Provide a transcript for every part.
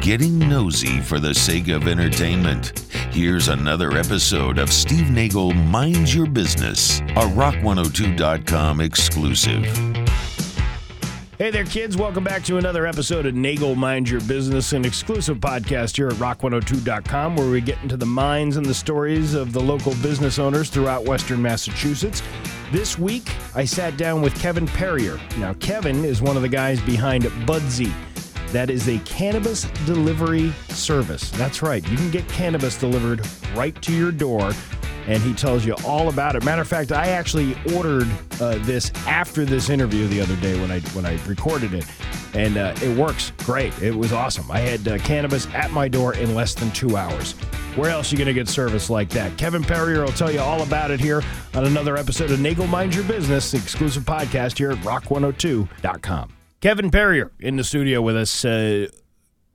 getting nosy for the sake of entertainment. Here's another episode of Steve Nagel Mind Your Business, a Rock102.com exclusive. Hey there, kids. Welcome back to another episode of Nagel Mind Your Business, an exclusive podcast here at rock102.com where we get into the minds and the stories of the local business owners throughout Western Massachusetts. This week, I sat down with Kevin Perrier. Now, Kevin is one of the guys behind Budsy. That is a cannabis delivery service. That's right. You can get cannabis delivered right to your door and he tells you all about it. Matter of fact, I actually ordered uh, this after this interview the other day when I when I recorded it, and uh, it works great. It was awesome. I had uh, cannabis at my door in less than two hours. Where else are you going to get service like that? Kevin Perrier will tell you all about it here on another episode of Nagel Mind Your Business, exclusive podcast here at rock102.com. Kevin Perrier in the studio with us, uh,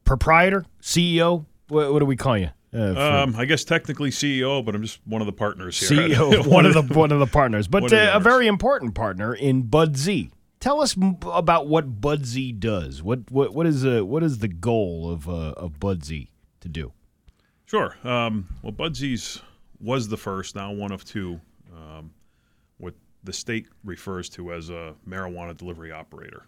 proprietor, CEO. What, what do we call you? Uh, um, I guess technically CEO, but I'm just one of the partners here. CEO, one of the one of the partners, but uh, a very important partner in Budsy. Tell us about what Budsy does. What what what is uh, what is the goal of uh, of Budsy to do? Sure. Um, well, Budsy's was the first, now one of two, um, what the state refers to as a marijuana delivery operator.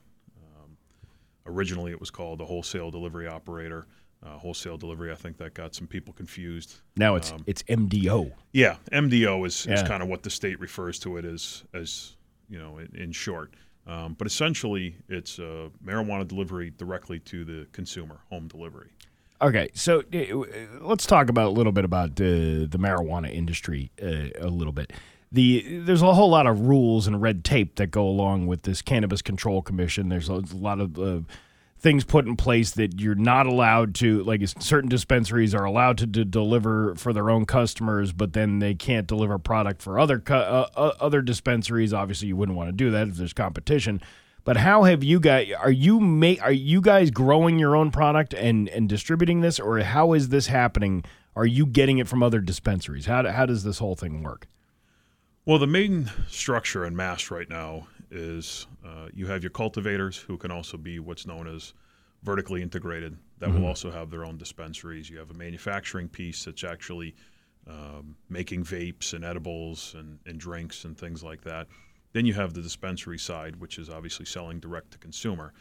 Originally, it was called a wholesale delivery operator. Uh, wholesale delivery, I think that got some people confused. Now it's um, it's MDO. Yeah, MDO is, yeah. is kind of what the state refers to it as, as you know, in, in short. Um, but essentially, it's uh, marijuana delivery directly to the consumer, home delivery. Okay, so uh, let's talk about a little bit about the the marijuana industry uh, a little bit. The there's a whole lot of rules and red tape that go along with this cannabis control commission. There's a lot of uh, things put in place that you're not allowed to like certain dispensaries are allowed to d- deliver for their own customers but then they can't deliver product for other uh, uh, other dispensaries obviously you wouldn't want to do that if there's competition but how have you guys are you make are you guys growing your own product and and distributing this, or how is this happening? Are you getting it from other dispensaries? How how does this whole thing work? Well, the main structure in Mass right now is uh, you have your cultivators who can also be what's known as vertically integrated. That mm-hmm. will also have their own dispensaries. You have a manufacturing piece that's actually um, making vapes and edibles and, and drinks and things like that. Then you have the dispensary side, which is obviously selling direct to consumer.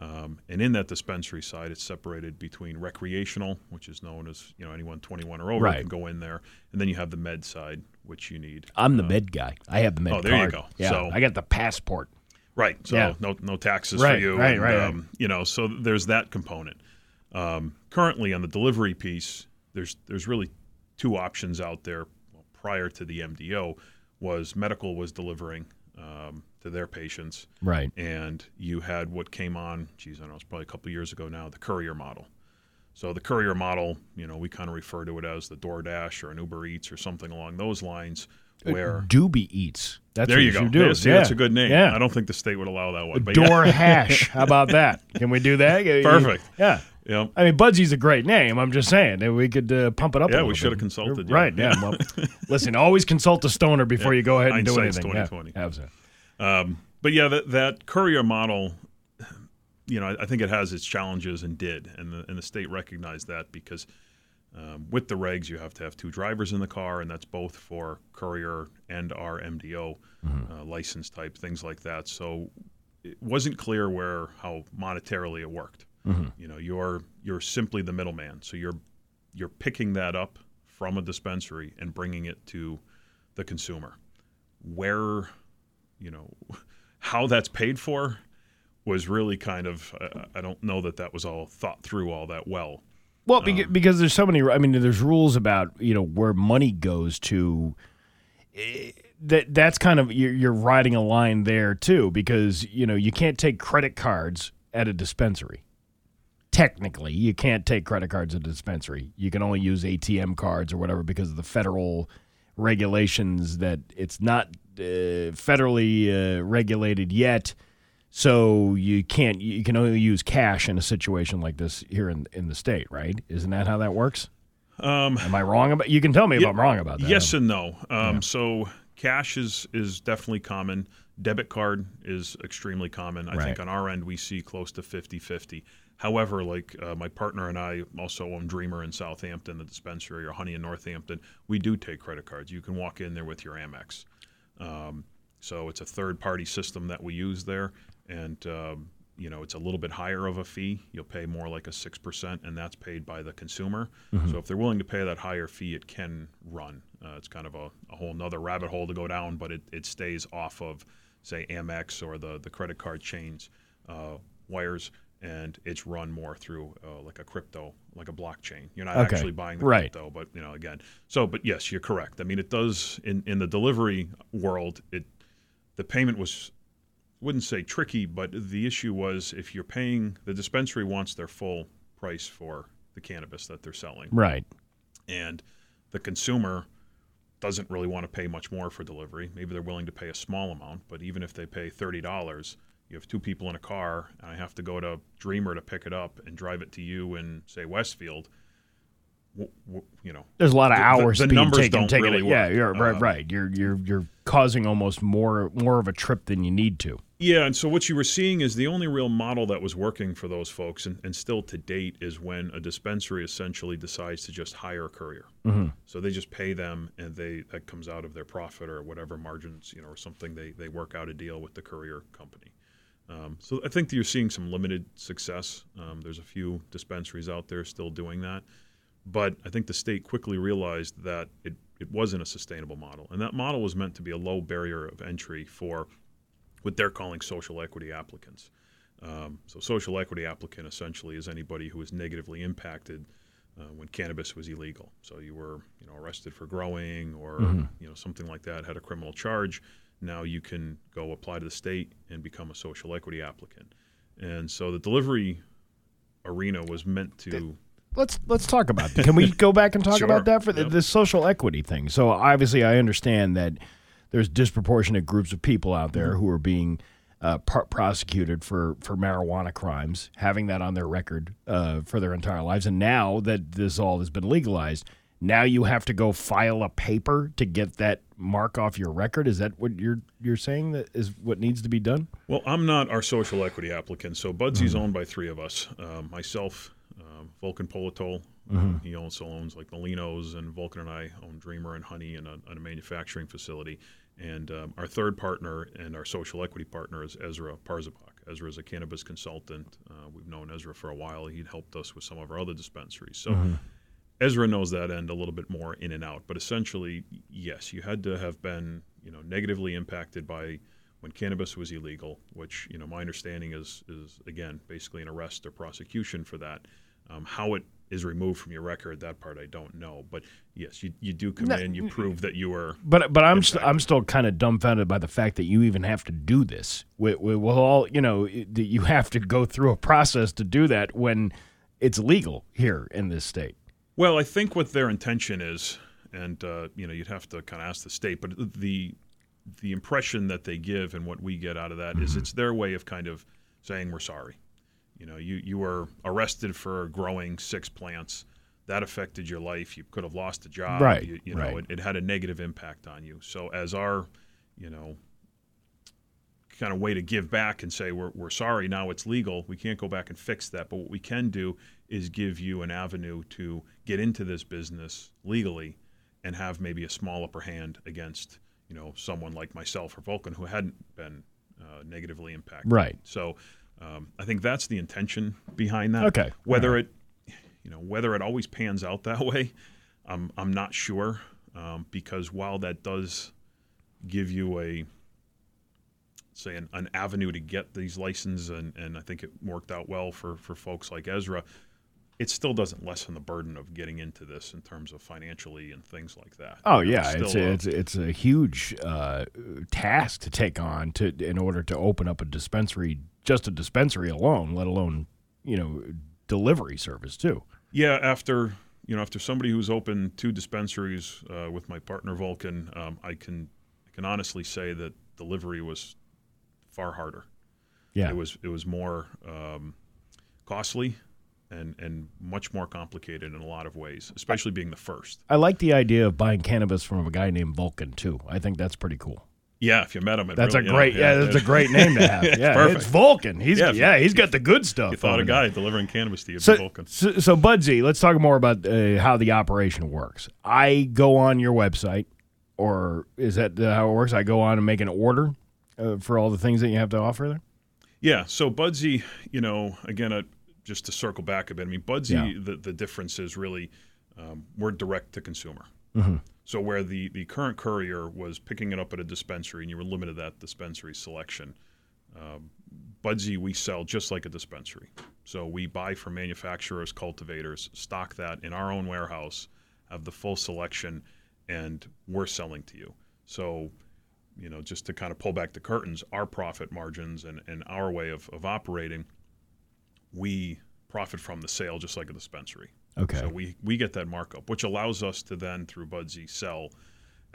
Um, and in that dispensary side, it's separated between recreational, which is known as you know anyone 21 or over right. can go in there, and then you have the med side, which you need. I'm the um, med guy. I have the med. Oh, there card. you go. Yeah, so, I got the passport. Right. So yeah. no no taxes right, for you. Right. And, right. Um, you know, so there's that component. Um, currently on the delivery piece, there's there's really two options out there. Well, prior to the MDO, was medical was delivering um, to their patients. Right. And you had what came on, geez, I don't know, it's probably a couple years ago now, the courier model. So the courier model, you know, we kind of refer to it as the DoorDash or an Uber Eats or something along those lines. Uh, where Doobie Eats. That's there you go. do. Yeah, see, yeah. that's a good name. Yeah. I don't think the state would allow that one. But Door yeah. Hash. How about that? Can we do that? Perfect. Yeah. Yeah. I mean, Budsy's a great name. I'm just saying that we could uh, pump it up. Yeah, we should have consulted. Yeah. Right. Yeah. Well, listen, always consult a stoner before you go ahead and do anything. 2020. Yeah. Absolutely. Um, but yeah, that, that courier model, you know, I, think it has its challenges and did, and the, and the state recognized that because um, with the regs, you have to have two drivers in the car, and that's both for courier and our MDO mm-hmm. uh, license type things like that. So it wasn't clear where how monetarily it worked. Mm-hmm. You know, you're you're simply the middleman, so you're you're picking that up from a dispensary and bringing it to the consumer. Where you know how that's paid for was really kind of uh, I don't know that that was all thought through all that well. Well, um, because there's so many. I mean, there's rules about you know where money goes to. Eh, that that's kind of you're, you're riding a line there too because you know you can't take credit cards at a dispensary. Technically, you can't take credit cards at a dispensary. You can only use ATM cards or whatever because of the federal regulations that it's not uh, federally uh, regulated yet. So you can't you can only use cash in a situation like this here in in the state, right? Isn't that how that works? Um, Am I wrong about? You can tell me if I'm wrong about that. Yes and no. Um, yeah. So cash is is definitely common. Debit card is extremely common. I right. think on our end we see close to 50-50. However, like uh, my partner and I also own Dreamer in Southampton, the dispensary, or Honey in Northampton. We do take credit cards. You can walk in there with your Amex. Um, so it's a third-party system that we use there, and um, you know it's a little bit higher of a fee. You'll pay more like a six percent, and that's paid by the consumer. So if they're willing to pay that higher fee, it can run. Uh, it's kind of a, a whole nother rabbit hole to go down, but it, it stays off of say Amex or the the credit card chains uh, wires. And it's run more through uh, like a crypto, like a blockchain. You're not Okay. actually buying the Right. crypto, but you know, again. So, but yes, you're correct. I mean, it does in in the delivery world. It the payment was wouldn't say tricky, but the issue was if you're paying the dispensary wants their full price for the cannabis that they're selling, Right. and the consumer doesn't really want to pay much more for delivery. Maybe they're willing to pay a small amount, but even if they pay thirty dollars, you have two people in a car, and I have to go to Dreamer to pick it up and drive it to you in say Westfield. W- w- you know, There's a lot of The- the- hours the being numbers taken, don't taking really it. Yeah, work. you're right. Um, Right. You're you're you're causing almost more more of a trip than you need to. Yeah, and so what you were seeing is the only real model that was working for those folks, and, and still to date, is when a dispensary essentially decides to just hire a courier. Mm-hmm. So they just pay them, and they that comes out of their profit or whatever margins, you know, or something. They they work out a deal with the courier company. Um, so I think that you're seeing some limited success. Um, there's a few dispensaries out there still doing that, but I think the state quickly realized that it it wasn't a sustainable model, and that model was meant to be a low barrier of entry for what they're calling social equity applicants. Um, so, social equity applicant essentially is anybody who was negatively impacted uh, when cannabis was illegal. So, you were, you know, arrested for growing or you know something like that, had a criminal charge. Now you can go apply to the state and become a social equity applicant. And so, the delivery arena was meant to. Let's let's talk about that. Can we go back and talk Sure. about that for the, Yep. the social equity thing? So obviously, I understand that there's disproportionate groups of people out there Mm-hmm. who are being uh, pr- prosecuted for for marijuana crimes, having that on their record uh, for their entire lives, and now that this all has been legalized, now you have to go file a paper to get that mark off your record. Is that what you're you're saying that is what needs to be done? Well, I'm not our social equity applicant. So Budsy's owned by three of us. Um, myself, um, Vulcan Politol. um, he also owns like Molinos, and Vulcan and I own Dreamer and Honey and a, and a manufacturing facility. And um, our third partner and our social equity partner is Ezra Parzabak. Ezra is a cannabis consultant. Uh, we've known Ezra for a while. He'd helped us with some of our other dispensaries. So Ezra knows that end a little bit more in and out. But essentially, yes, you had to have been, you know, negatively impacted by when cannabis was illegal, which, you know, my understanding is is again basically an arrest or prosecution for that. Um, how it is removed from your record, that part I don't know. But yes, you, you do come No, in, you prove that you were But but I'm st- I'm still kind of dumbfounded by the fact that you even have to do this. With, with, with all you know, that you have to go through a process to do that when it's legal here in this state. Well, I think what their intention is, and uh, you know, you'd have to kind of ask the state, but the the impression that they give and what we get out of that is it's their way of kind of saying we're sorry. You know, you you were arrested for growing six plants. That affected your life. You could have lost a job. Right, You, you know, right. it, it had a negative impact on you. So as our, you know, kind of way to give back and say we're, we're sorry now it's legal we can't go back and fix that but what we can do is give you an avenue to get into this business legally and have maybe a small upper hand against you know someone like myself or vulcan who hadn't been uh, negatively impacted Right. so um, i think that's the intention behind that Okay. whether it you know whether it always pans out that way i'm, I'm not sure um, because while that does give you a say an, an avenue to get these licenses and, and I think it worked out well for, for folks like Ezra, it still doesn't lessen the burden of getting into this in terms of financially and things like that. Oh You know, yeah, it's a, a- it's it's a huge uh, task to take on to in order to open up a dispensary, just a dispensary alone, let alone you know delivery service too. Yeah, after you know, after somebody who's opened two dispensaries uh, with my partner Vulcan, um, I can I can honestly say that delivery was far harder. Yeah, It was it was more um, costly and and much more complicated in a lot of ways, especially being the first. I like the idea of buying cannabis from a guy named Vulcan too. I think that's pretty cool. Yeah, if you met him, That's really, a you know, great yeah, that's a great name to have. Yeah, perfect. it's Vulcan. He's Yeah, yeah, he's got the good stuff. You thought a there. guy delivering cannabis to you, So, Vulcan. so, so Budsy, let's talk more about uh, how the operation works. I go on your website, or is that how it works? I go on and make an order uh, for all the things that you have to offer there. Yeah. So Budsy, you know, again, uh, just to circle back a bit, I mean, Budsy, Yeah. the, the difference is really um, we're direct to consumer. Mm-hmm. So where the, the current courier was picking it up at a dispensary and you were limited to that dispensary selection, um, Budsy we sell just like a dispensary. So we buy from manufacturers, cultivators, stock that in our own warehouse, have the full selection, and we're selling to you. So you know, just to kind of pull back the curtains, our profit margins and, and our way of, of operating, we profit from the sale just like a dispensary. Okay. So we, we get that markup, which allows us to then, through Budsy, sell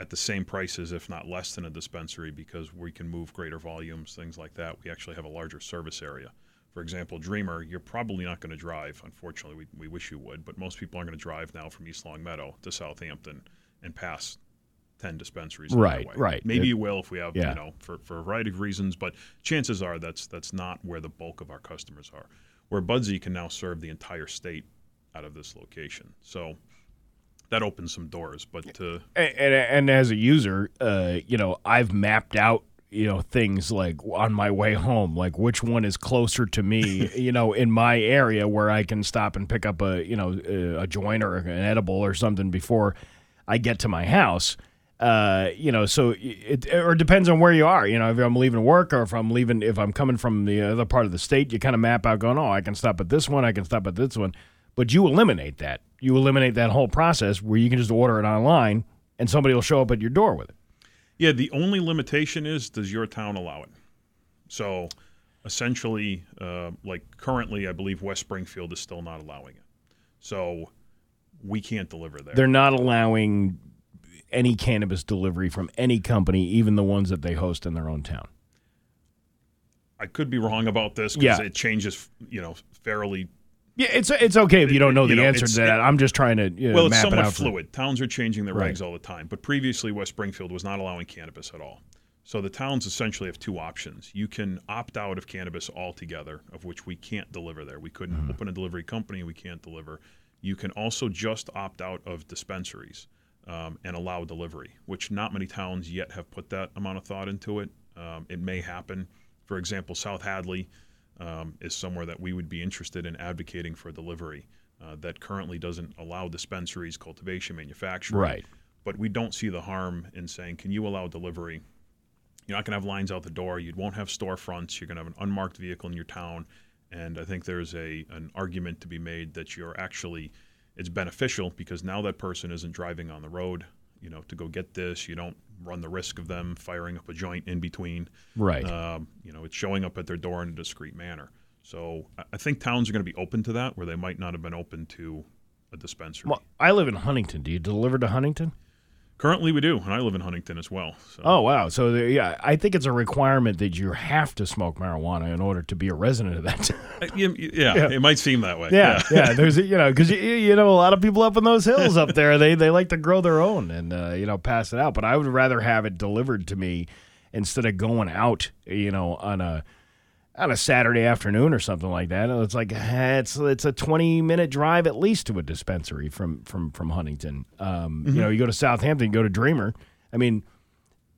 at the same prices, if not less than a dispensary, because we can move greater volumes, things like that. We actually have a larger service area. For example, Dreamer, you're probably not going to drive. Unfortunately, we, we wish you would, but most people aren't going to drive now from East Longmeadow to Southampton and pass 10 dispensaries. Right, right. Maybe It- you will if we have, Yeah. you know, for, for a variety of reasons, but chances are that's that's not where the bulk of our customers are. Where Budsy can now serve the entire state out of this location. So that opens some doors. But and, and, and as a user, uh, you know, I've mapped out you know things like on my way home, like which one is closer to me, you know, in my area where I can stop and pick up a you know a, a joint or an edible or something before I get to my house. Uh, you know, so it or it depends on where you are. You know, if I'm leaving work or if I'm leaving, if I'm coming from the other part of the state, you kind of map out, going, oh, I can stop at this one, I can stop at this one. But you eliminate that. You eliminate that whole process where you can just order it online and somebody will show up at your door with it. yeah, the only limitation is does your town allow it? So essentially, uh, like currently, I believe West Springfield is still not allowing it. So we can't deliver there. They're not allowing any cannabis delivery from any company, even the ones that they host in their own town. I could be wrong about this because Yeah. it changes, you know, fairly Yeah, it's it's okay if you don't know You the know, answer to that. I'm just trying to you know, well, it's map it somewhat for- fluid. Towns are changing their Right. regs all the time, but previously West Springfield was not allowing cannabis at all. So the towns essentially have two options. You can opt out of cannabis altogether, of which we can't deliver there. We couldn't Mm-hmm. open a delivery company. We can't deliver. You can also just opt out of dispensaries um, and allow delivery, which not many towns yet have put that amount of thought into it. Um, it may happen. For example, South Hadley um, is somewhere that we would be interested in advocating for delivery. Uh, that currently doesn't allow dispensaries, cultivation, manufacturing. Right. But we don't see the harm in saying, can you allow delivery? You're not going to have lines out the door. You won't have storefronts. You're going to have an unmarked vehicle in your town. And I think there's a an argument to be made that you're actually it's beneficial because now that person isn't driving on the road, you know, to go get this. You don't run the risk of them firing up a joint in between. Right. Um, you know, it's showing up at their door in a discreet manner. So I- think towns are going to be open to that where they might not have been open to a dispensary. well, I live in Huntington. Do you deliver to Huntington? Currently, we do, and I live in Huntington as well. So. Oh wow! So there, yeah, I think it's a requirement that you have to smoke marijuana in order to be a resident of that. town. Uh, yeah, yeah, Yeah. it might seem that way. yeah, yeah. There's you know because you, you know a lot of people up in those hills up there they they like to grow their own and uh, you know pass it out. But I would rather have it delivered to me instead of going out you know on a on a Saturday afternoon or something like that. It's like eh, it's it's a twenty minute drive at least to a dispensary from from from Huntington. Um, You know, you go to Southampton, go to Dreamer. I mean,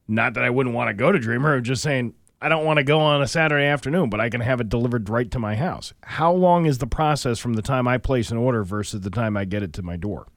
not that I wouldn't want to go to Dreamer. I'm just saying I don't want to go on a Saturday afternoon, but I can have it delivered right to my house. How long is the process from the time I place an order versus the time I get it to my door?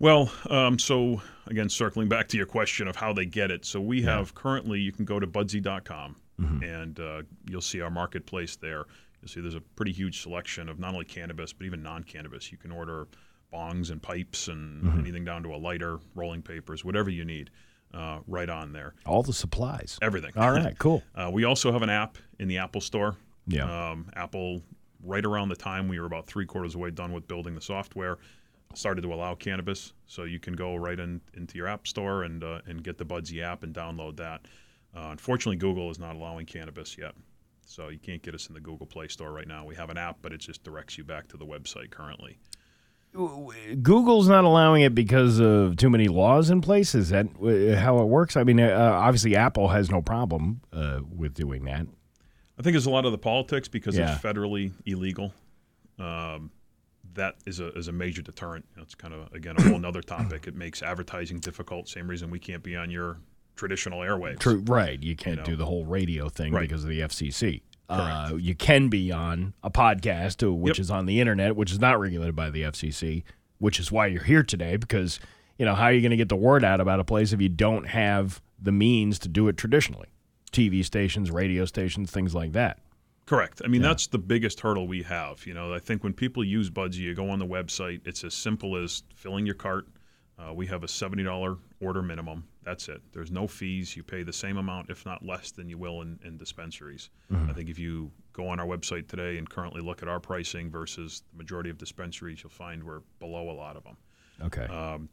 Well, um, so again, circling back to your question of how they get it. So we have currently, you can go to budsy.com and uh, you'll see our marketplace there. You'll see there's a pretty huge selection of not only cannabis, but even non cannabis. You can order bongs and pipes and anything down to a lighter, rolling papers, whatever you need, uh, right on there. All the supplies. Everything. All right, cool. Uh, we also have an app in the Apple Store. Yeah. Um, Apple, right around the time we were about three quarters of the way done with building the software, started to allow cannabis. So you can go right in, into your App Store and uh, and get the Budsy app and download that. Uh, unfortunately, Google is not allowing cannabis yet. So you can't get us in the Google Play Store right now. We have an app, but it just directs you back to the website currently. Google's not allowing it because of too many laws in place. Is that uh, how it works? I mean, uh, obviously Apple has no problem uh, with doing that. I think it's a lot of the politics because Yeah. it's federally illegal. Um, that is a is a major deterrent. It's kind of again a whole other topic. It makes advertising difficult. Same reason we can't be on your traditional airwaves. True, right? You can't know. do the whole radio thing Right. because of the FCC. Uh, you can be on a podcast, uh, which Yep. is on the internet, which is not regulated by the FCC. Which is why you're here today, because you know how are you going to get the word out about a place if you don't have the means to do it traditionally? TV stations, radio stations, things like that. Correct. I mean, that's the biggest hurdle we have. You know, I think when people use Budsy, you go on the website. It's as simple as filling your cart. Uh, we have a seventy dollar order minimum. That's it. There's no fees. You pay the same amount, if not less, than you will in, in dispensaries. I think if you go on our website today and currently look at our pricing versus the majority of dispensaries, you'll find we're below a lot of them. Okay. Um,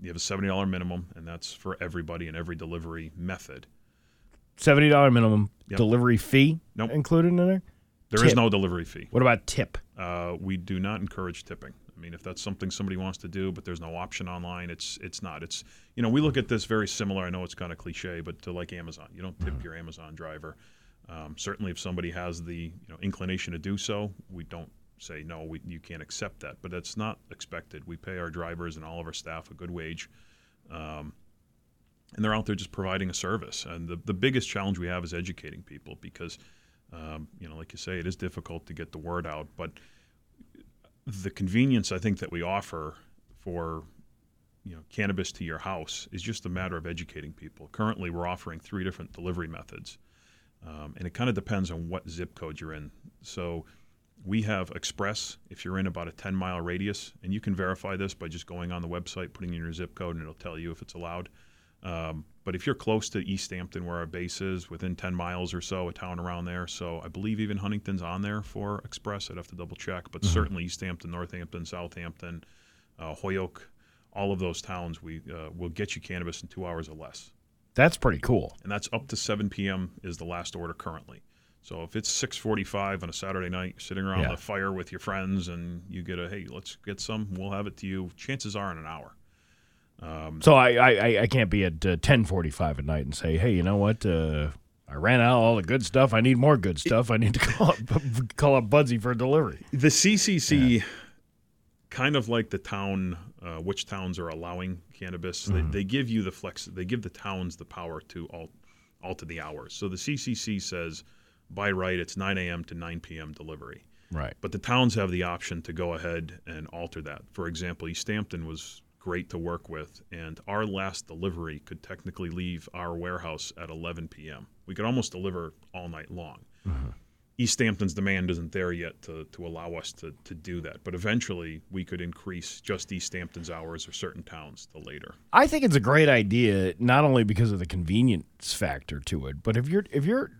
you have a seventy dollar minimum, and that's for everybody and every delivery method. Seventy dollar minimum Yep. delivery fee Nope. included in there. There is Tip. no delivery fee. What about tip? Uh, we do not encourage tipping. I mean, if that's something somebody wants to do, but there's no option online, it's it's not. It's you know we look at this very similar. I know it's kind of cliche, but to like Amazon, you don't tip your Amazon driver. Um, certainly, if somebody has the you know inclination to do so, we don't say no. We, you can't accept that, but that's not expected. We pay our drivers and all of our staff a good wage. Um, and they're out there just providing a service. And the, the biggest challenge we have is educating people because, um, you know, like you say, it is difficult to get the word out. But the convenience I think that we offer for, you know, cannabis to your house is just a matter of educating people. Currently, we're offering three different delivery methods, um, and it kind of depends on what zip code you're in. So. We have Express if you're in about a 10 mile radius, and you can verify this by just going on the website, putting in your zip code, and it'll tell you if it's allowed. Um, but if you're close to Easthampton, where our base is, within 10 miles or so, a town around there, so I believe even Huntington's on there for Express. I'd have to double check, but certainly Easthampton, Northampton, Southampton, uh, Holyoke, all of those towns, we uh, will get you cannabis in two hours or less, That's pretty cool. and that's up to 7 p.m. is the last order currently. So if it's 6:45 on a Saturday night, sitting around Yeah. the fire with your friends, and you get a hey, let's get some, we'll have it to you. Chances are in an hour. So I, I, I- can't be at uh, ten forty five at night and say, hey, you know what? Uh, I ran out of all the good stuff. I need more good stuff. I need to call up, call up Budsy for delivery. The CCC, kind of like the town, uh, which towns are allowing cannabis, they, they give you the flex. They give the towns the power to al- alter the hours. So the CCC says, by right, it's 9 a.m. to 9 p.m. delivery. Right. But the towns have the option to go ahead and alter that. For example, Easthampton was great to work with, and our last delivery could technically leave our warehouse at 11 p.m. We could almost deliver all night long. Uh-huh. Easthampton's demand isn't there yet to, to allow us to, to do that. But eventually, we could increase just Easthampton's hours or certain towns to later. I think it's a great idea, not only because of the convenience factor to it, but if you're if you're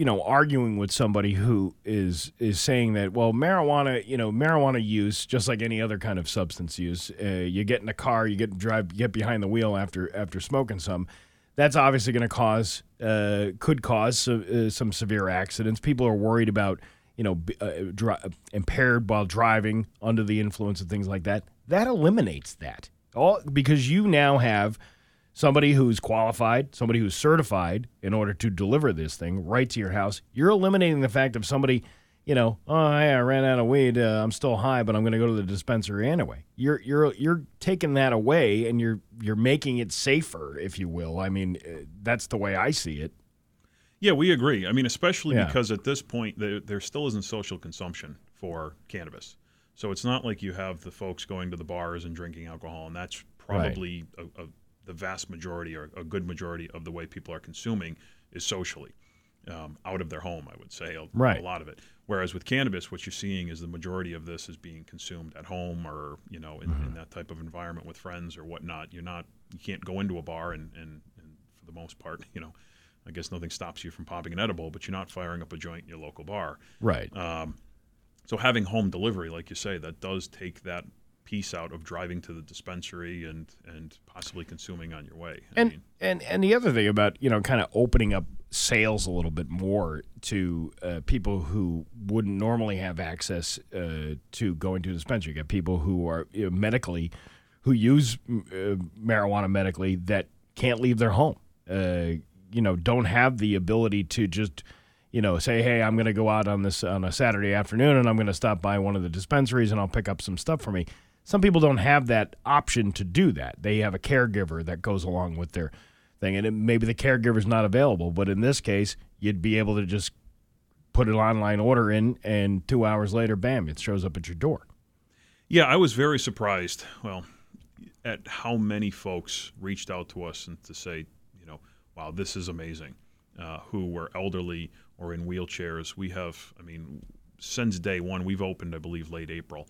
you know arguing with somebody who is is saying that well marijuana you know marijuana use just like any other kind of substance use uh, you get in a car you get drive get behind the wheel after after smoking some. That's obviously going to cause uh, could cause so, uh, some severe accidents. People are worried about you know uh, dri- impaired while driving under the influence of things like that. That eliminates that. All because you now have somebody who's qualified, somebody who's certified in order to deliver this thing right to your house. You're eliminating the fact of somebody, you know, oh, hey, I ran out of weed. Uh, I'm still high, but I'm going to go to the dispensary anyway. You're you're you're taking that away, and you're you're making it safer, if you will. I mean, uh, that's the way I see it. Yeah, we agree. I mean, especially Yeah. because at this point, there, there still isn't social consumption for cannabis. So it's not like you have the folks going to the bars and drinking alcohol, and that's probably a, a, the vast majority or a good majority of the way people are consuming is socially um, out of their home, I would say, a, Right. a lot of it. Whereas with cannabis, what you're seeing is the majority of this is being consumed at home or, you know, in, in that type of environment with friends or whatnot. You're not, you can't go into a bar and, and, and for the most part, you know, I guess nothing stops you from popping an edible, but you're not firing up a joint in your local bar. Right. So having home delivery, like you say, that does take that piece out of driving to the dispensary and and possibly consuming on your way. I and mean, and and the other thing about you know kind of opening up sales a little bit more to uh, people who wouldn't normally have access uh, to going to a dispensary. You got people who are you know, medically who use uh, marijuana medically that can't leave their home. Uh, you know, don't have the ability to just you know, say, hey, I'm going to go out on this on a Saturday afternoon and I'm going to stop by one of the dispensaries and I'll pick up some stuff for me. Some people don't have that option to do that. They have a caregiver that goes along with their thing, and it, maybe the caregiver's not available. But in this case, you'd be able to just put an online order in, and two hours later, bam, it shows up at your door. Yeah, I was very surprised. Well, at how many folks reached out to us and to say, you know, wow, this is amazing. Uh, who were elderly or in wheelchairs. We have, I mean, since day one, we've opened, I believe, late April.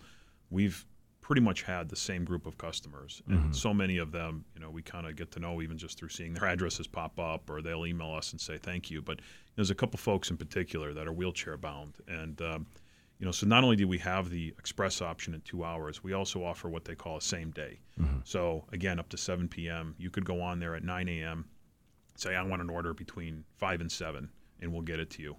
We've pretty much had the same group of customers, and mm-hmm. so many of them, you know, we kind of get to know even just through seeing their addresses pop up, or they'll email us and say thank you. But there's a couple folks in particular that are wheelchair bound, and um, you know, so not only do we have the express option in two hours, we also offer what they call a same day. Mm-hmm. So again, up to 7 p.m., you could go on there at 9 a.m. Say I want an order between five and seven and we'll get it to you.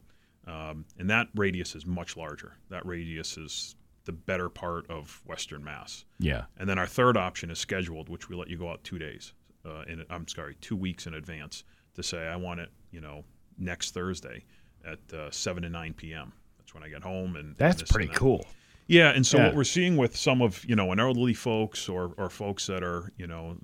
Um, and that radius is much larger. That radius is the better part of Western Mass. Yeah. And then our third option is scheduled, which we let you go out two days. Uh, in I'm sorry, two weeks in advance to say I want it, you know, next Thursday at uh, seven to nine p.m. That's when I get home, and that's pretty and cool. Yeah, and so yeah. what we're seeing with some of you know, an elderly folks or or folks that are you know,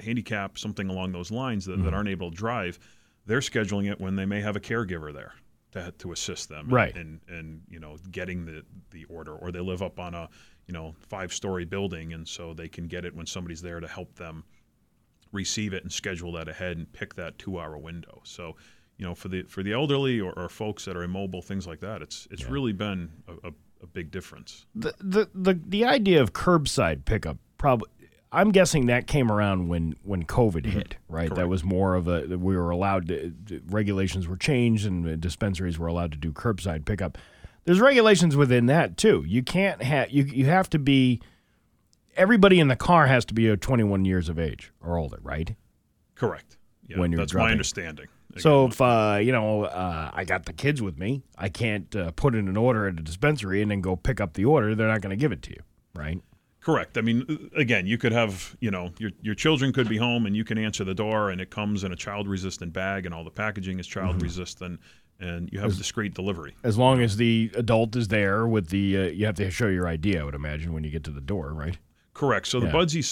handicapped, something along those lines that, mm-hmm. that aren't able to drive they're scheduling it when they may have a caregiver there to, to assist them right. and, and, you know getting the the order or they live up on a you know five story building and so they can get it when somebody's there to help them receive it and schedule that ahead and pick that two hour window. So you know for the for the elderly or, or folks that are immobile things like that it's it's yeah. really been a, a, a big difference. The, the the the idea of curbside pickup probably I'm guessing that came around when when COVID mm-hmm. hit, right? Correct. That was more of a we were allowed to regulations were changed and dispensaries were allowed to do curbside pickup. There's regulations within that too. You can't have you you have to be everybody in the car has to be a 21 years of age or older, right? Correct. Yeah, when you're that's driving. my understanding. So if uh, you know uh, I got the kids with me, I can't uh, put in an order at a dispensary and then go pick up the order. They're not going to give it to you, right? Correct. I mean, again, you could have, you know, your your children could be home and you can answer the door and it comes in a child resistant bag and all the packaging is child mm-hmm. resistant and you have as, discreet delivery. As long as the adult is there with the, uh, you have to show your ID, I would imagine, when you get to the door, right? Correct. So the Budsy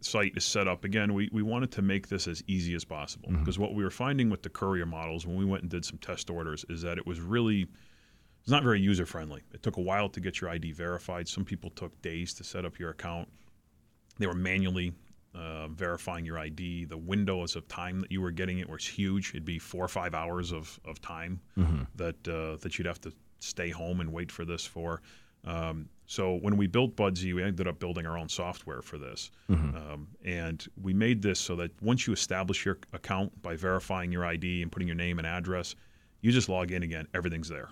site is set up again. We, we wanted to make this as easy as possible mm-hmm. because what we were finding with the courier models when we went and did some test orders is that it was really it's not very user friendly. It took a while to get your ID verified. Some people took days to set up your account. They were manually uh, verifying your ID. The windows of time that you were getting it was huge. It'd be four or five hours of, of time mm-hmm. that uh, that you'd have to stay home and wait for this for. Um, so when we built Budsy, we ended up building our own software for this, mm-hmm. um, and we made this so that once you establish your account by verifying your ID and putting your name and address, you just log in again. Everything's there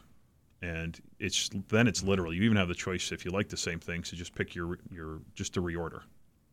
and it's then it's literal. You even have the choice if you like the same thing, so just pick your your just to reorder.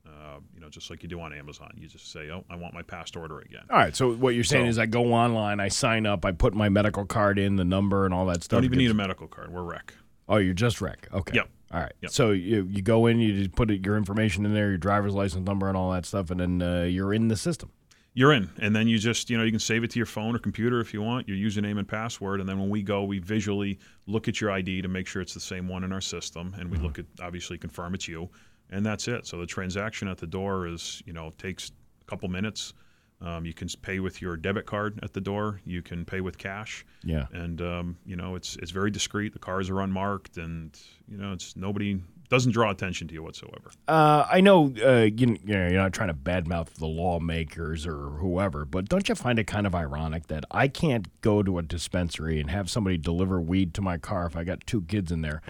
Uh, you know, just like you do on Amazon, you just say, "Oh, I want my past order again." All right. So what you're saying so, is, I go online, I sign up, I put my medical card in, the number, and all that stuff. Don't even need a medical card. We're rec. Oh, you're just rec. Okay. Yep. All right. Yep. So you you go in, you just put your information in there, your driver's license number, and all that stuff, and then uh, you're in the system you're in. And then you just, you know, you can save it to your phone or computer if you want, your username and password. And then when we go, we visually look at your ID to make sure it's the same one in our system. And we mm-hmm. look at, obviously, confirm it's you. And that's it. So the transaction at the door is, you know, takes a couple minutes. Um, you can pay with your debit card at the door. You can pay with cash. Yeah. And um, you know, it's it's very discreet. The cars are unmarked, and you know, it's nobody doesn't draw attention to you whatsoever. Uh, I know, uh, you, you know you're not trying to badmouth the lawmakers or whoever, but don't you find it kind of ironic that I can't go to a dispensary and have somebody deliver weed to my car if I got two kids in there,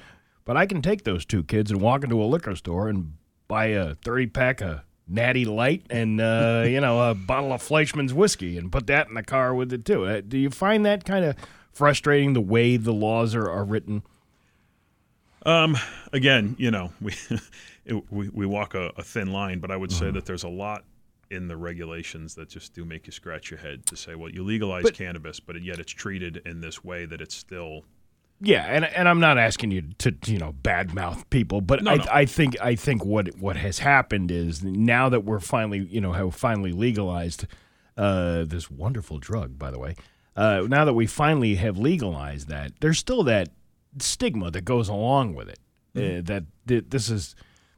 but I can take those two kids and walk into a liquor store and buy a 30 pack of Natty Light and uh, you know a bottle of Fleischmann's whiskey and put that in the car with it too. Uh, do you find that kind of frustrating the way the laws are, are written? Um, again, you know, we it, we, we walk a, a, thin line, but I would say that there's a lot in the regulations that just do make you scratch your head to say, well, you legalize But- cannabis, but yet it's treated in this way that it's still Yeah, and and I'm not asking you to you know badmouth people, but No, I, no. I think I think what what has happened is now that we're finally you know have finally legalized uh, this wonderful drug, by the way. Uh, now that we finally have legalized that, there's still that stigma that goes along with it. Uh, that, that this is,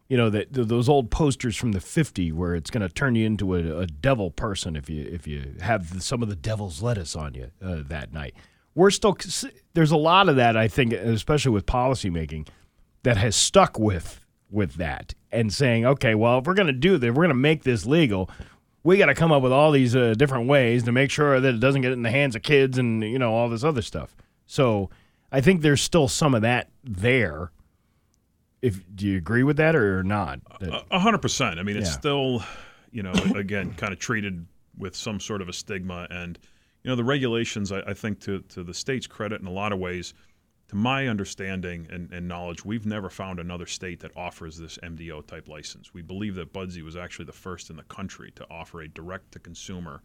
you know, that th- those old posters from the '50 where it's going to turn you into a, a devil person if you if you have the, some of the devil's lettuce on you uh, that night. We're still there's a lot of that I think, especially with policymaking, that has stuck with with that and saying, okay, well, if we're going to do this, we're going to make this legal. We got to come up with all these uh, different ways to make sure that it doesn't get in the hands of kids and you know all this other stuff. So I think there's still some of that there. If do you agree with that or not? A hundred percent. I mean, it's Yeah. still, you know, again, kind of treated with some sort of a stigma, and you know, the regulations. I, I think to to the state's credit, in a lot of ways, to my understanding and, and knowledge, we've never found another state that offers this MDO type license. We believe that Budsy was actually the first in the country to offer a direct to consumer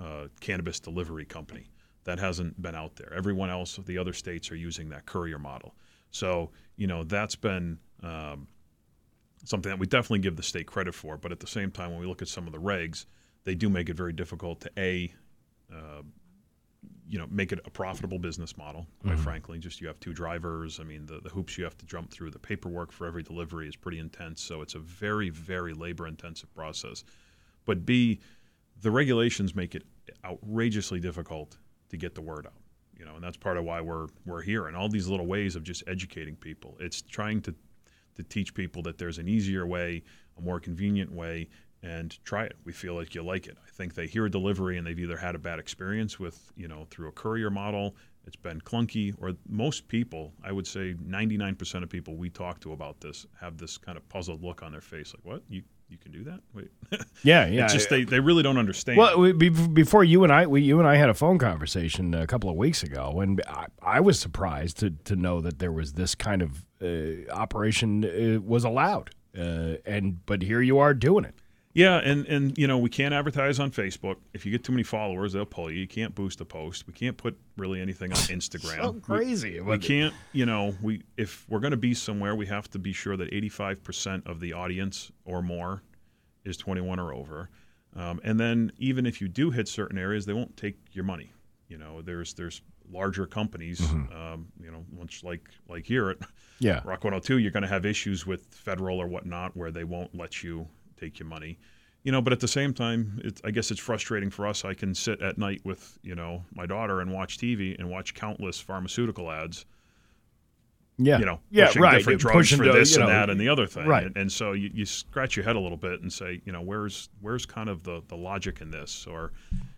uh, cannabis delivery company. That hasn't been out there. Everyone else, the other states, are using that courier model. So, you know, that's been um, something that we definitely give the state credit for. But at the same time, when we look at some of the regs, they do make it very difficult to a, uh, you know, make it a profitable business model. Quite frankly, just you have two drivers. I mean, the, the hoops you have to jump through, the paperwork for every delivery is pretty intense. So it's a very, very labor intensive process. But b, the regulations make it outrageously difficult to get the word out. You know, and that's part of why we're we're here. And all these little ways of just educating people. It's trying to to teach people that there's an easier way, a more convenient way, and try it. We feel like you like it. I think they hear a delivery and they've either had a bad experience with, you know, through a courier model, it's been clunky, or most people, I would say 99% of people we talk to about this have this kind of puzzled look on their face, like, what? You you can do that? Wait. yeah, yeah. it's just they, they really don't understand. Well, we, before you and I, we, you and I had a phone conversation a couple of weeks ago, and I, I was surprised to, to know that there was this kind of uh, operation uh, was allowed. Uh, and but here you are doing it. Yeah, and and you know we can't advertise on Facebook. If you get too many followers, they'll pull you. You can't boost a post. We can't put really anything on Instagram. So crazy. We, can't, you know, we if we're going to be somewhere, we have to be sure that 85% of the audience or more is 21 or over. Um, and then even if you do hit certain areas, they won't take your money. You know, there's there's larger companies, um, you know, much like like here at Yeah. Rock 102, you're going to have issues with federal or whatnot where they won't let you take your money. You know, but at the same time, I guess it's frustrating for us. I can sit at night with you know my daughter and watch TV and watch countless pharmaceutical ads. Yeah. You know, yeah, pushing right. different You're drugs pushing for to, this and know, that and the other thing. right. And, and so you, you scratch your head a little bit and say, you know, where's where's kind of the the logic in this? Or,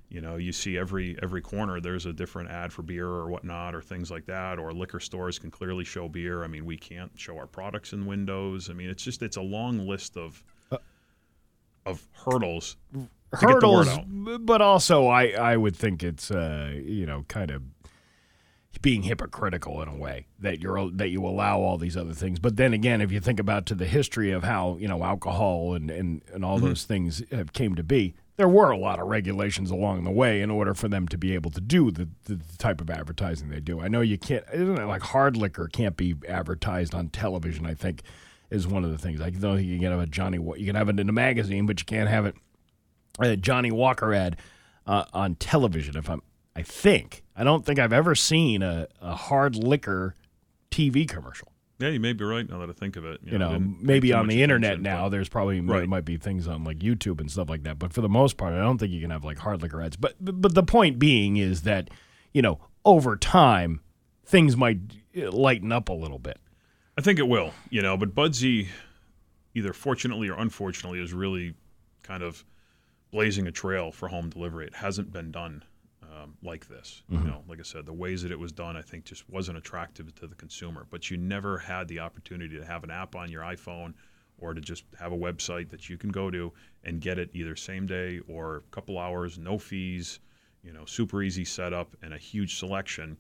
you know, you see every every corner there's a different ad for beer or whatnot or things like that. Or liquor stores can clearly show beer. I mean, we can't show our products in windows. I mean, it's just it's a long list of of hurdles to get the word hurdles, but also I, I would think it's uh, you know kind of being hypocritical in a way that you're that you allow all these other things. But then again, if you think about to the history of how you know alcohol and and, and all those things have came to be, there were a lot of regulations along the way in order for them to be able to do the, the type of advertising they do. I know you can't, isn't it like hard liquor can't be advertised on television? I think is one of the things. Like though you can have a Johnnie, you can have it in a magazine, but you can't have it a Johnnie Walker ad uh, on television. If I'm, I think I don't think I've ever seen a, a hard liquor TV commercial. Yeah, you may be right now that I think of it. You know, didn't maybe on the internet now, but- there's probably Right. there might be things on like YouTube and stuff like that. But for the most part, I don't think you can have like hard liquor ads. But but, but the point being is that you know over time things might uh, lighten up a little bit. I think it will, you know, but Budsy, either fortunately or unfortunately, is really kind of blazing a trail for home delivery. It hasn't been done um, like this. You know, like I said, the ways that it was done, I think, just wasn't attractive to the consumer. But you never had the opportunity to have an app on your iPhone or to just have a website that you can go to and get it either same day or a couple hours, no fees, you know, super easy setup and a huge selection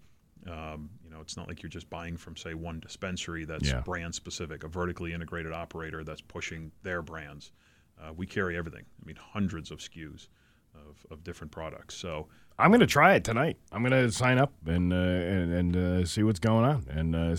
Um, know, it's not like you're just buying from say one dispensary that's Yeah. brand specific, a vertically integrated operator that's pushing their brands. Uh, we carry everything. I mean, hundreds of SKUs of, of different products. So I'm going to try it tonight. I'm going to sign up and uh, and, and uh, see what's going on and uh,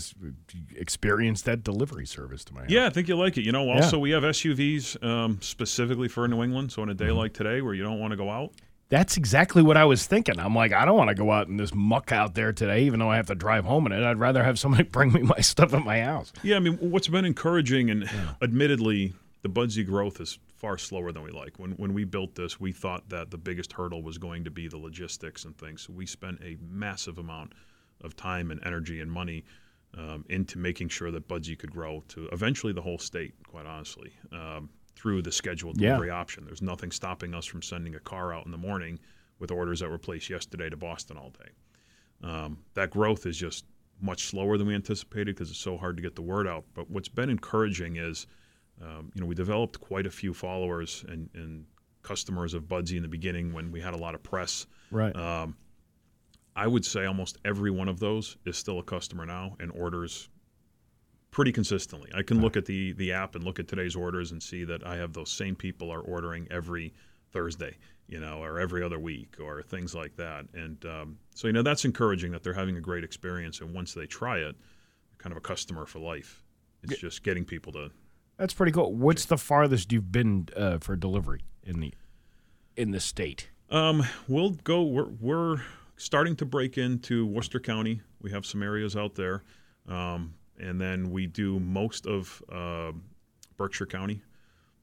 experience that delivery service to my house. Yeah, I think you'll like it. You know, also we have SUVs um, specifically for New England. So on a Mm-hmm. day like today, where you don't want to go out, That's exactly what I was thinking. I'm like, I don't want to go out in this muck out there today, even though I have to drive home in it. I'd rather have somebody bring me my stuff at my house. yeah. I mean, what's been encouraging, and admittedly, the Budsy growth is far slower than we like. When when we built this, we thought that the biggest hurdle was going to be the logistics and things. So we spent a massive amount of time and energy and money um, into making sure that Budsy could grow to eventually the whole state. Quite honestly. Um, through the scheduled Yeah. delivery option. There's nothing stopping us from sending a car out in the morning with orders that were placed yesterday to Boston all day. Um, that growth is just much slower than we anticipated because it's so hard to get the word out. But what's been encouraging is, um, you know, we developed quite a few followers and, and customers of Budzee in the beginning when we had a lot of press. Right. Um, I would say almost every one of those is still a customer now and orders pretty consistently. I can look at the the app and look at today's orders and see that I have those same people are ordering every Thursday, you know, or every other week or things like that. And um, so you know that's encouraging that they're having a great experience and once they try it, kind of a customer for life. It's just getting people to That's pretty cool. What's the farthest you've been uh, for delivery in the in the state? Um, we'll go. We're, we're starting to break into Worcester County. We have some areas out there, um, and then we do most of uh, Berkshire County,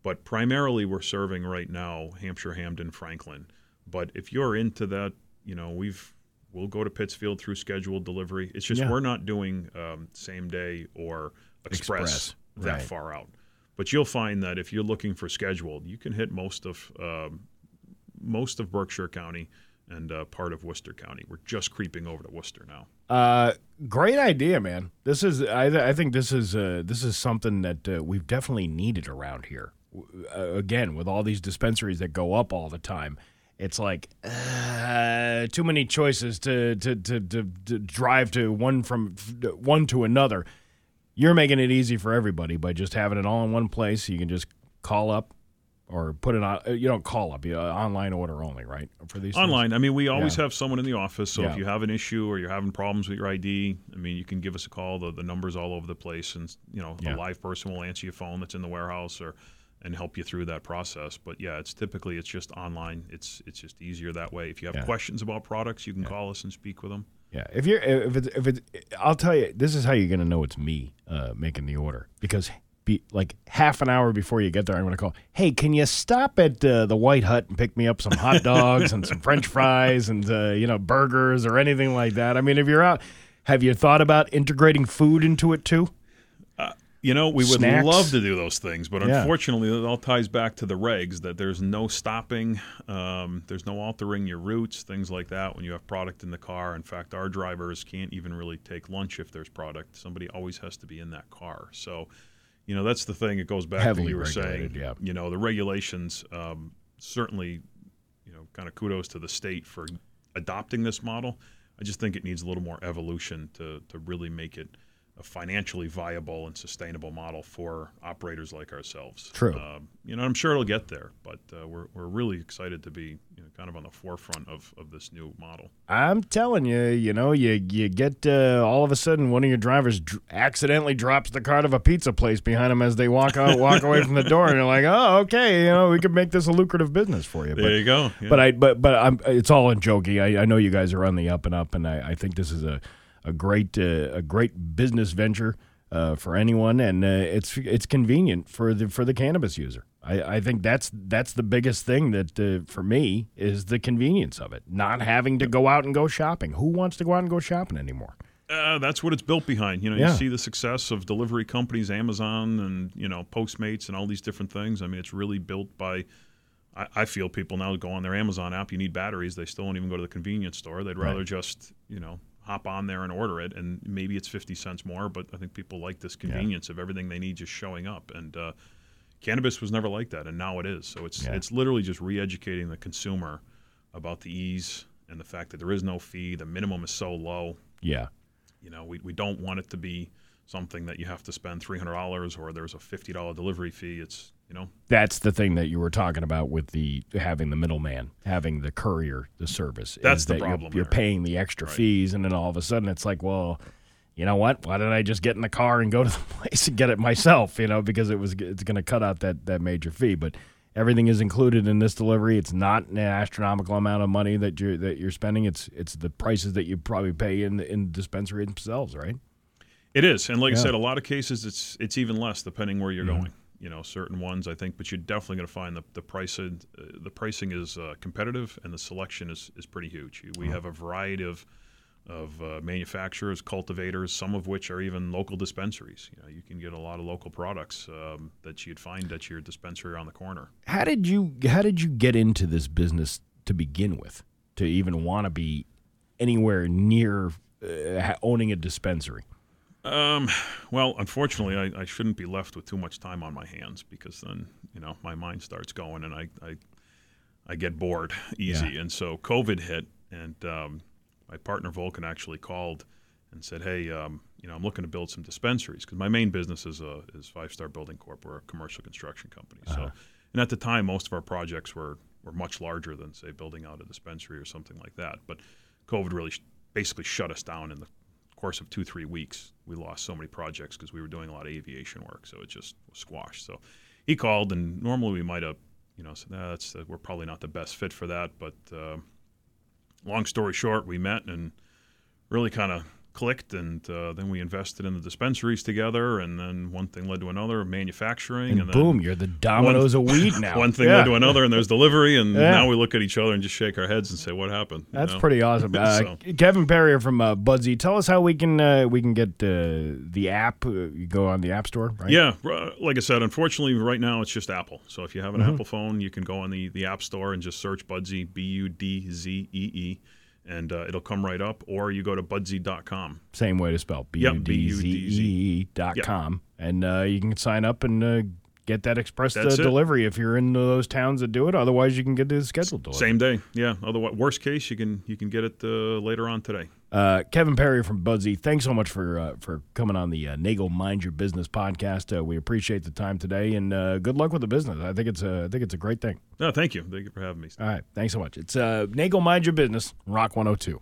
but primarily we're serving right now Hampshire, Hampden, Franklin. But if you're into that, you know, we've we'll go to Pittsfield through scheduled delivery. It's just Yeah. we're not doing um, same day or express, Express, that right. far out. But you'll find that if you're looking for scheduled, you can hit most of um, most of Berkshire County and uh, part of Worcester County. We're just creeping over to Worcester now. Uh, great idea, man. This is I, I think this is uh, this is something that uh, we've definitely needed around here. Uh, again, with all these dispensaries that go up all the time, it's like uh, too many choices to to, to to to drive to one from one to another. You're making it easy for everybody by just having it all in one place. You can just call up or put it on. uh, You don't call up. You uh, online order only, right? For these things? Online, I mean, we always Yeah. have someone in the office. So Yeah. if you have an issue or you're having problems with your ID, I mean, you can give us a call. The, the number's all over the place, and you know, Yeah. a live person will answer your phone that's in the warehouse or and help you through that process. But yeah, it's typically it's just online. It's it's just easier that way. If you have questions about products, you can call us and speak with them. Yeah, if you're if it's if it's, I'll tell you, this is how you're gonna know it's me uh, making the order because be like half an hour before you get there, I'm gonna call. Hey, can you stop at uh, the White Hut and pick me up some hot dogs and some French fries and uh, you know burgers or anything like that? I mean, if you're out, have you thought about integrating food into it too? You know, we would Snacks. love to do those things, but Yeah. unfortunately, it all ties back to the regs that there's no stopping, um, there's no altering your routes, things like that when you have product in the car. In fact, our drivers can't even really take lunch if there's product. Somebody always has to be in that car. So, you know, that's the thing. It goes back to what you were saying. yeah. You know, the regulations um, certainly, you know, kind of kudos to the state for adopting this model. I just think it needs a little more evolution to, to really make it a financially viable and sustainable model for operators like ourselves. True. Um, you know, I'm sure it'll get there, but uh, we're, we're really excited to be you know, kind of on the forefront of, of this new model. I'm telling you, you know, you you get uh, all of a sudden one of your drivers dr- accidentally drops the cart of a pizza place behind them as they walk out, walk away from the door, and you're like, oh, okay, you know, we could make this a lucrative business for you. There But you go. Yeah. but I but but I'm it's all in jokey. I, I know you guys are on the up and up, and I, I think this is a a great uh, a great business venture uh, for anyone, and uh, it's it's convenient for the for the cannabis user. I, I think that's that's the biggest thing that uh, for me is the convenience of it, not having to go out and go shopping. Who wants to go out and go shopping anymore? Uh, that's what it's built behind. You know, Yeah. you see the success of delivery companies, Amazon, and you know Postmates, and all these different things. I mean, it's really built by. I, I feel people now go on their Amazon app. You need batteries. They still won't even go to the convenience store. They'd rather Right. just you know hop on there and order it, and maybe it's fifty cents more. But I think people like this convenience of everything they need just showing up. And uh, cannabis was never like that, and now it is. So it's Yeah. it's literally just re-educating the consumer about the ease and the fact that there is no fee. The minimum is so low. Yeah. You know, we, we don't want it to be something that you have to spend three hundred dollars or there's a fifty dollar delivery fee. It's you know That's the thing that you were talking about with the having the middleman, having the courier, the service. That's the that you're- problem You're, paying the extra fees, and then all of a sudden it's like, well, you know what? Why didn't I just get in the car and go to the place and get it myself? You know, because it was it's going to cut out that that major fee. But everything is included in this delivery. It's not an astronomical amount of money that you're that you're spending. It's it's the prices that you probably pay in the, in the dispensary themselves, right? It is, and like Yeah. I said, a lot of cases it's it's even less depending where you're mm-hmm. going. You know, certain ones I think, but you're definitely going to find the the price uh, the pricing is uh, competitive and the selection is is pretty huge. We have a variety of of uh, manufacturers, cultivators, some of which are even local dispensaries. You know, you can get a lot of local products um, that you'd find at your dispensary around the corner. How did you how did you get into this business to begin with? To even want to be anywhere near uh, owning a dispensary? Um, well, unfortunately, I, I shouldn't be left with too much time on my hands because then you know my mind starts going and I I, I get bored easy. And so COVID hit, and um, my partner Vulcan actually called and said, "Hey, um, you know, I'm looking to build some dispensaries because my main business is a is Five Star Building Corp. We're a commercial construction company. So, and at the time, most of our projects were were much larger than say building out a dispensary or something like that. But COVID really sh- basically shut us down in the course of two three weeks. We lost so many projects because we were doing a lot of aviation work, so it just was squashed. So he called, and normally we might have, you know, said, that's uh, we're probably not the best fit for that. But uh, long story short, we met and really kind of clicked, and uh, then we invested in the dispensaries together, and then one thing led to another, manufacturing, And, and, then boom, you're the dominoes of weed now. one thing Yeah. led to another, and there's delivery, and Yeah. now we look at each other and just shake our heads and say, "What happened?" You That's know? pretty awesome. Uh, Kevin Perrier from uh, Budzee, tell us how we can uh, we can get uh, the app. Uh, you go on the App Store, right? Yeah, uh, like I said, unfortunately, right now it's just Apple. So if you have an Mm-hmm. Apple phone, you can go on the, the App Store and just search Budzee, B U D Z E E, and uh, it'll come right up. Or you go to budzee.com. Same way to spell B U D Z E dot com, and uh, you can sign up and uh, get that express uh, delivery if you're in those towns that do it. Otherwise, you can get the scheduled delivery. Same day, yeah. Otherwise, worst case, you can you can get it uh, later on today. Uh, Kevin Perry from Budzee, thanks so much for uh, for coming on the uh, Nagel Mind Your Business podcast. Uh, we appreciate the time today, and uh, good luck with the business. I think it's a I think it's a great thing. No, thank you. Thank you for having me. All right, thanks so much. It's uh, Nagel Mind Your Business, Rock 102.